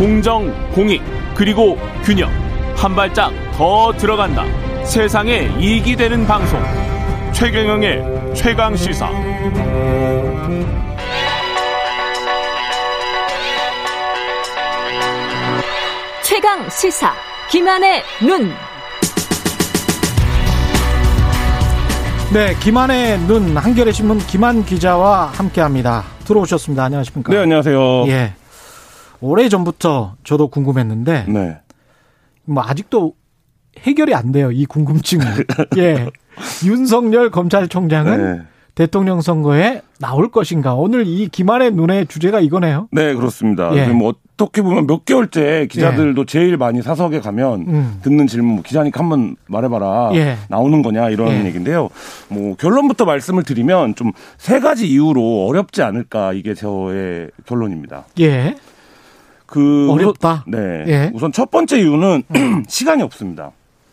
공정, 공익, 그리고 균형. 한 발짝 더 들어간다. 세상에 이익이 되는 방송. 최경영의 최강 시사. 최강 시사. 김한의 눈. 네, 김한의 눈 한겨레 신문 김한 기자와 함께합니다. 들어오셨습니다. 안녕하십니까? 네, 안녕하세요. 예. 오래 전부터 저도 궁금했는데 네. 뭐 아직도 해결이 안 돼요. 이 궁금증이. 예. 윤석열 검찰총장은 네. 대통령 선거에 나올 것인가? 오늘 이 김한의 눈의 주제가 이거네요. 네, 그렇습니다. 예. 지금 어떻게 보면 몇 개월째 기자들도 제일 많이 사석에 가면 음. 듣는 질문, 뭐 기자니까 한번 말해봐라. 예. 나오는 거냐, 이런 예. 얘기인데요. 뭐, 결론부터 말씀을 드리면 좀 세 가지 이유로 어렵지 않을까, 이게 저의 결론입니다. 예. 그. 어렵다? 우선, 네. 예. 음. 우선 첫 번째 이유는 시간이 없습니다.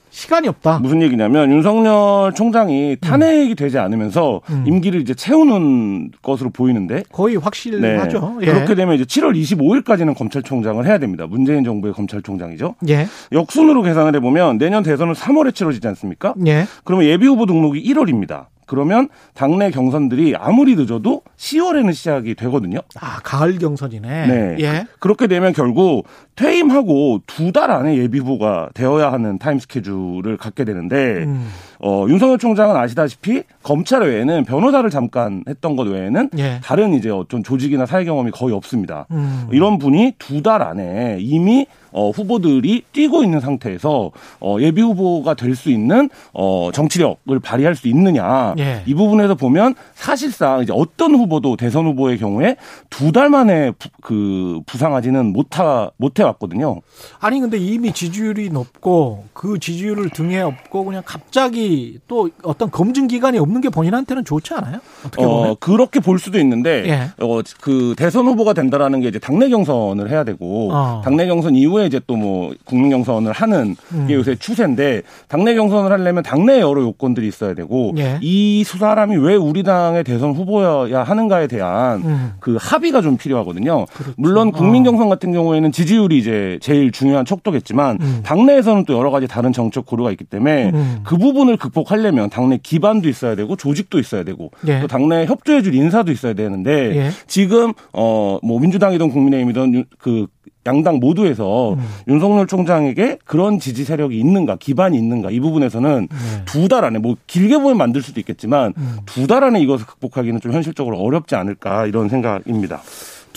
시간이 없다. 무슨 얘기냐면 윤석열 총장이 탄핵이 되지 않으면서 음. 임기를 이제 채우는 것으로 보이는데 거의 확실하죠. 예. 네. 그렇게 되면 이제 7월 25일까지는 검찰총장을 해야 됩니다. 문재인 정부의 검찰총장이죠. 예. 역순으로 계산을 해보면 내년 대선은 3월에 치러지지 않습니까? 예. 그러면 예비 후보 등록이 1월입니다. 그러면 당내 경선들이 아무리 늦어도 10월에는 시작이 되거든요. 아, 가을 경선이네. 네. 예. 그렇게 되면 결국 퇴임하고 두 달 안에 예비 후보가 되어야 하는 타임 스케줄을 갖게 되는데 음. 어, 윤석열 총장은 아시다시피 검찰 외에는 변호사를 잠깐 했던 것 외에는 예. 다른 이제 어떤 조직이나 사회 경험이 거의 없습니다. 음. 이런 분이 두 달 안에 이미 어, 후보들이 뛰고 있는 상태에서 어, 예비 후보가 될 수 있는 어, 정치력을 발휘할 수 있느냐 예. 이 부분에서 보면 사실상 이제 어떤 후보도 대선 후보의 경우에 두 달 만에 부, 그 부상하지는 못하 못해 왔거든요. 아니 근데 이미 지지율이 높고 그 지지율을 등에 업고 그냥 갑자기 또 어떤 검증 기간이 없는 게 본인한테는 좋지 않아요? 어떻게 보면 어, 그렇게 볼 수도 있는데, 예. 어, 그 대선 후보가 된다라는 게 이제 당내 경선을 해야 되고, 어. 당내 경선 이후에 이제 또 뭐 국민 경선을 하는 음. 게 요새 추세인데, 당내 경선을 하려면 당내 여러 요건들이 있어야 되고, 예. 이 사람이 왜 우리 당의 대선 후보여야 하는가에 대한 음. 그 합의가 좀 필요하거든요. 그렇죠. 물론 국민 어. 경선 같은 경우에는 지지율이 이제 제일 중요한 척도겠지만, 음. 당내에서는 또 여러 가지 다른 정책 고려가 있기 때문에 음. 그 부분을 극복하려면 당내 기반도 있어야 되고 조직도 있어야 되고 예. 또 당내 협조해줄 인사도 있어야 되는데 예. 지금 어뭐 민주당이든 국민의힘이든 유- 그 양당 모두에서 음. 윤석열 총장에게 그런 지지 세력이 있는가 기반이 있는가 이 부분에서는 네. 두달 안에 뭐 길게 보면 만들 수도 있겠지만 음. 두달 안에 이것을 극복하기는 좀 현실적으로 어렵지 않을까 이런 생각입니다.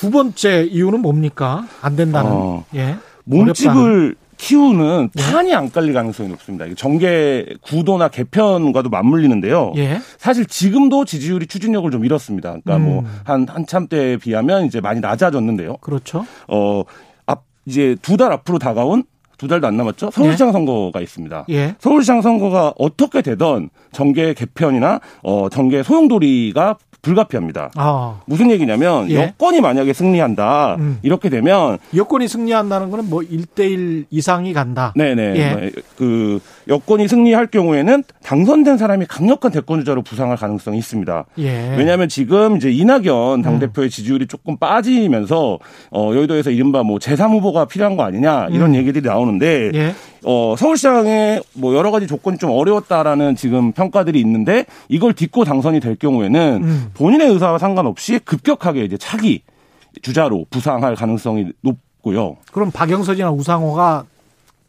두 번째 이유는 뭡니까? 안 된다는. 어. 예. 몸집을 키우는 예. 판이 안 깔릴 가능성이 높습니다. 이게 정계 구도나 개편과도 맞물리는데요. 예. 사실 지금도 지지율이 추진력을 좀 잃었습니다. 그러니까 음. 뭐한 한참 때에 비하면 이제 많이 낮아졌는데요. 그렇죠. 어, 앞 이제 두 달 앞으로 다가온 두 달도 안 남았죠. 서울시장 선거가 있습니다. 예. 서울시장 선거가 어떻게 되던 정계 개편이나 어 정계 소용돌이가 불가피합니다. 아. 무슨 얘기냐면 예. 여권이 만약에 승리한다 음. 이렇게 되면 여권이 승리한다는 거는 뭐 1대1 이상이 간다. 네네. 예. 네. 그 여권이 승리할 경우에는 당선된 사람이 강력한 대권 주자로 부상할 가능성이 있습니다. 예. 왜냐하면 지금 이제 이낙연 당 음. 대표의 지지율이 조금 빠지면서 어 여의도에서 이른바 뭐 제3 후보가 필요한 거 아니냐 이런 음. 얘기들이 나오는 데 예. 어 서울시장에 뭐 여러 가지 조건이 좀 어려웠다라는 지금 평가들이 있는데 이걸 딛고 당선이 될 경우에는 음. 본인의 의사와 상관없이 급격하게 이제 차기 주자로 부상할 가능성이 높고요. 그럼 박영선이나 우상호가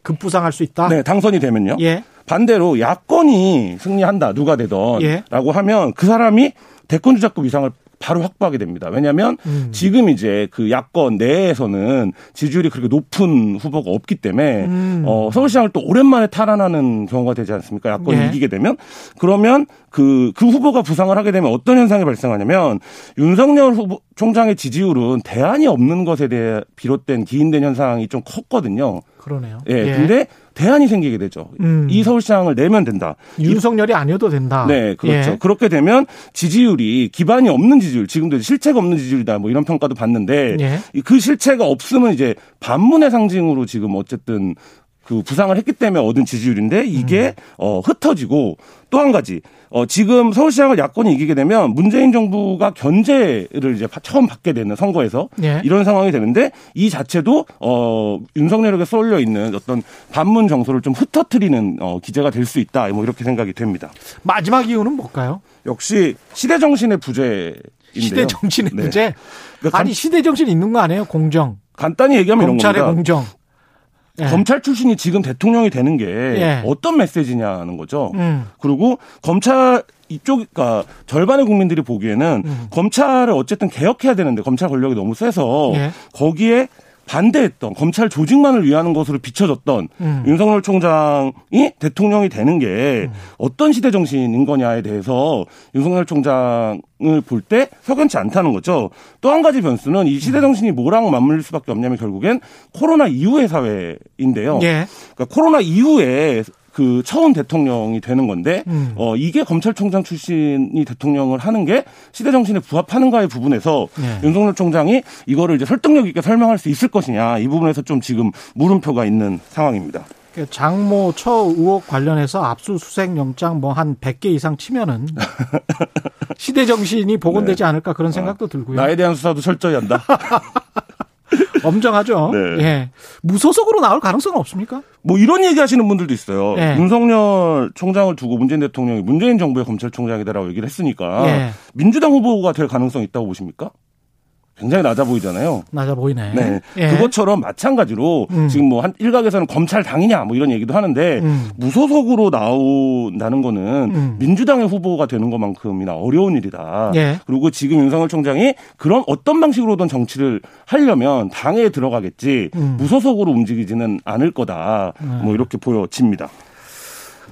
급부상할 수 있다? 네, 당선이 되면요. 예. 반대로 야권이 승리한다 누가 되던 예. 라고 하면 그 사람이 대권 주자급 이상을 바로 확보하게 됩니다. 왜냐하면 음. 지금 이제 그 야권 내에서는 지지율이 그렇게 높은 후보가 없기 때문에 음. 어, 서울시장을 또 오랜만에 탈환하는 경우가 되지 않습니까? 야권이 예. 이기게 되면 그러면 그, 그 후보가 부상을 하게 되면 어떤 현상이 발생하냐면 윤석열 후보 총장의 지지율은 대안이 없는 것에 대해 비롯된 기인된 현상이 좀 컸거든요. 그러네요. 예. 근데 대안이 생기게 되죠. 음. 이 서울시장을 내면 된다. 윤석열이 아니어도 된다. 네, 그렇죠. 예. 그렇게 되면 지지율이 기반이 없는 지지율, 지금도 실체가 없는 지지율이다, 뭐 이런 평가도 받는데 예. 그 실체가 없으면 이제 반문의 상징으로 지금 어쨌든 그 부상을 했기 때문에 얻은 지지율인데 이게 어 흩어지고 또 한 가지 어 지금 서울시장을 야권이 이기게 되면 문재인 정부가 견제를 이제 파- 처음 받게 되는 선거에서 예. 이런 상황이 되는데 이 자체도 어 윤석열에게 쏠려 있는 어떤 반문 정서를 좀 흩어뜨리는 어 기제가 될 수 있다 뭐 이렇게 생각이 됩니다. 마지막 이유는 뭘까요? 역시 시대 정신의 부재인데요. 시대 정신의 네. 문제. 그러니까 간- 아니 시대 정신 있는 거 아니에요? 공정, 간단히 얘기하면 이런 검찰의 겁니다. 공정. 예. 검찰 출신이 지금 대통령이 되는 게 예. 어떤 메시지냐는 거죠. 음. 그리고 검찰 이쪽, 그러니까 절반의 국민들이 보기에는 음. 검찰을 어쨌든 개혁해야 되는데 검찰 권력이 너무 세서 예. 거기에 반대했던 검찰 조직만을 위하는 것으로 비춰졌던 음. 윤석열 총장이 대통령이 되는 게 어떤 시대 정신인 거냐에 대해서 윤석열 총장을 볼 때 석연치 않다는 거죠. 또 한 가지 변수는 이 시대 정신이 뭐랑 맞물릴 수밖에 없냐면 결국엔 코로나 이후의 사회인데요. 예. 그러니까 코로나 이후에 그 처음 대통령이 되는 건데 음. 어 이게 검찰총장 출신이 대통령을 하는 게 시대 정신에 부합하는가의 부분에서 예. 윤석열 총장이 이거를 이제 설득력 있게 설명할 수 있을 것이냐 이 부분에서 좀 지금 물음표가 있는 상황입니다. 그 장모 처 의혹 관련해서 압수수색 영장 뭐 한 100개 이상 치면은 시대 정신이 복원되지 않을까 그런 생각도 들고요. 나에 대한 수사도 철저히 한다. 엄정하죠. 네. 예. 무소속으로 나올 가능성은 없습니까? 뭐 이런 얘기 하시는 분들도 있어요. 예. 윤석열 총장을 두고 문재인 대통령이 문재인 정부의 검찰총장이다라고 얘기를 했으니까 예. 민주당 후보가 될 가능성 이 있다고 보십니까? 굉장히 낮아 보이잖아요. 낮아 보이네. 네. 예. 그것처럼 마찬가지로 음. 지금 뭐 한 일각에서는 검찰 당이냐 뭐 이런 얘기도 하는데 음. 무소속으로 나온다는 거는 음. 민주당의 후보가 되는 것만큼이나 어려운 일이다. 예. 그리고 지금 윤석열 총장이 그런 어떤 방식으로든 정치를 하려면 당에 들어가겠지 음. 무소속으로 움직이지는 않을 거다. 뭐 이렇게 보여집니다.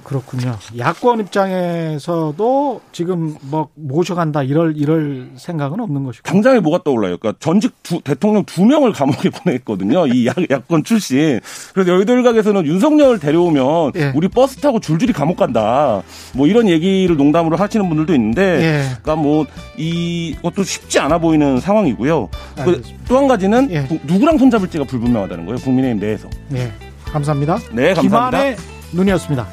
그렇군요. 야권 입장에서도 지금 뭐 모셔간다 이럴 이럴 생각은 없는 것이고. 당장에 뭐가 떠올라요? 그러니까 전직 두- 대통령 두 명을 감옥에 보냈거든요. 이 야, 야권 출신. 그래서 여의도 일각에서는 윤석열 데려오면 예. 우리 버스 타고 줄줄이 감옥 간다. 뭐 이런 얘기를 농담으로 하시는 분들도 있는데, 예. 그러니까 뭐 이것도 쉽지 않아 보이는 상황이고요. 알겠습니다. 또한 가지는 예. 구- 누구랑 손잡을지가 불분명하다는 거예요. 국민의힘 내에서. 예. 감사합니다. 네, 감사합니다. 김한의 눈이었습니다.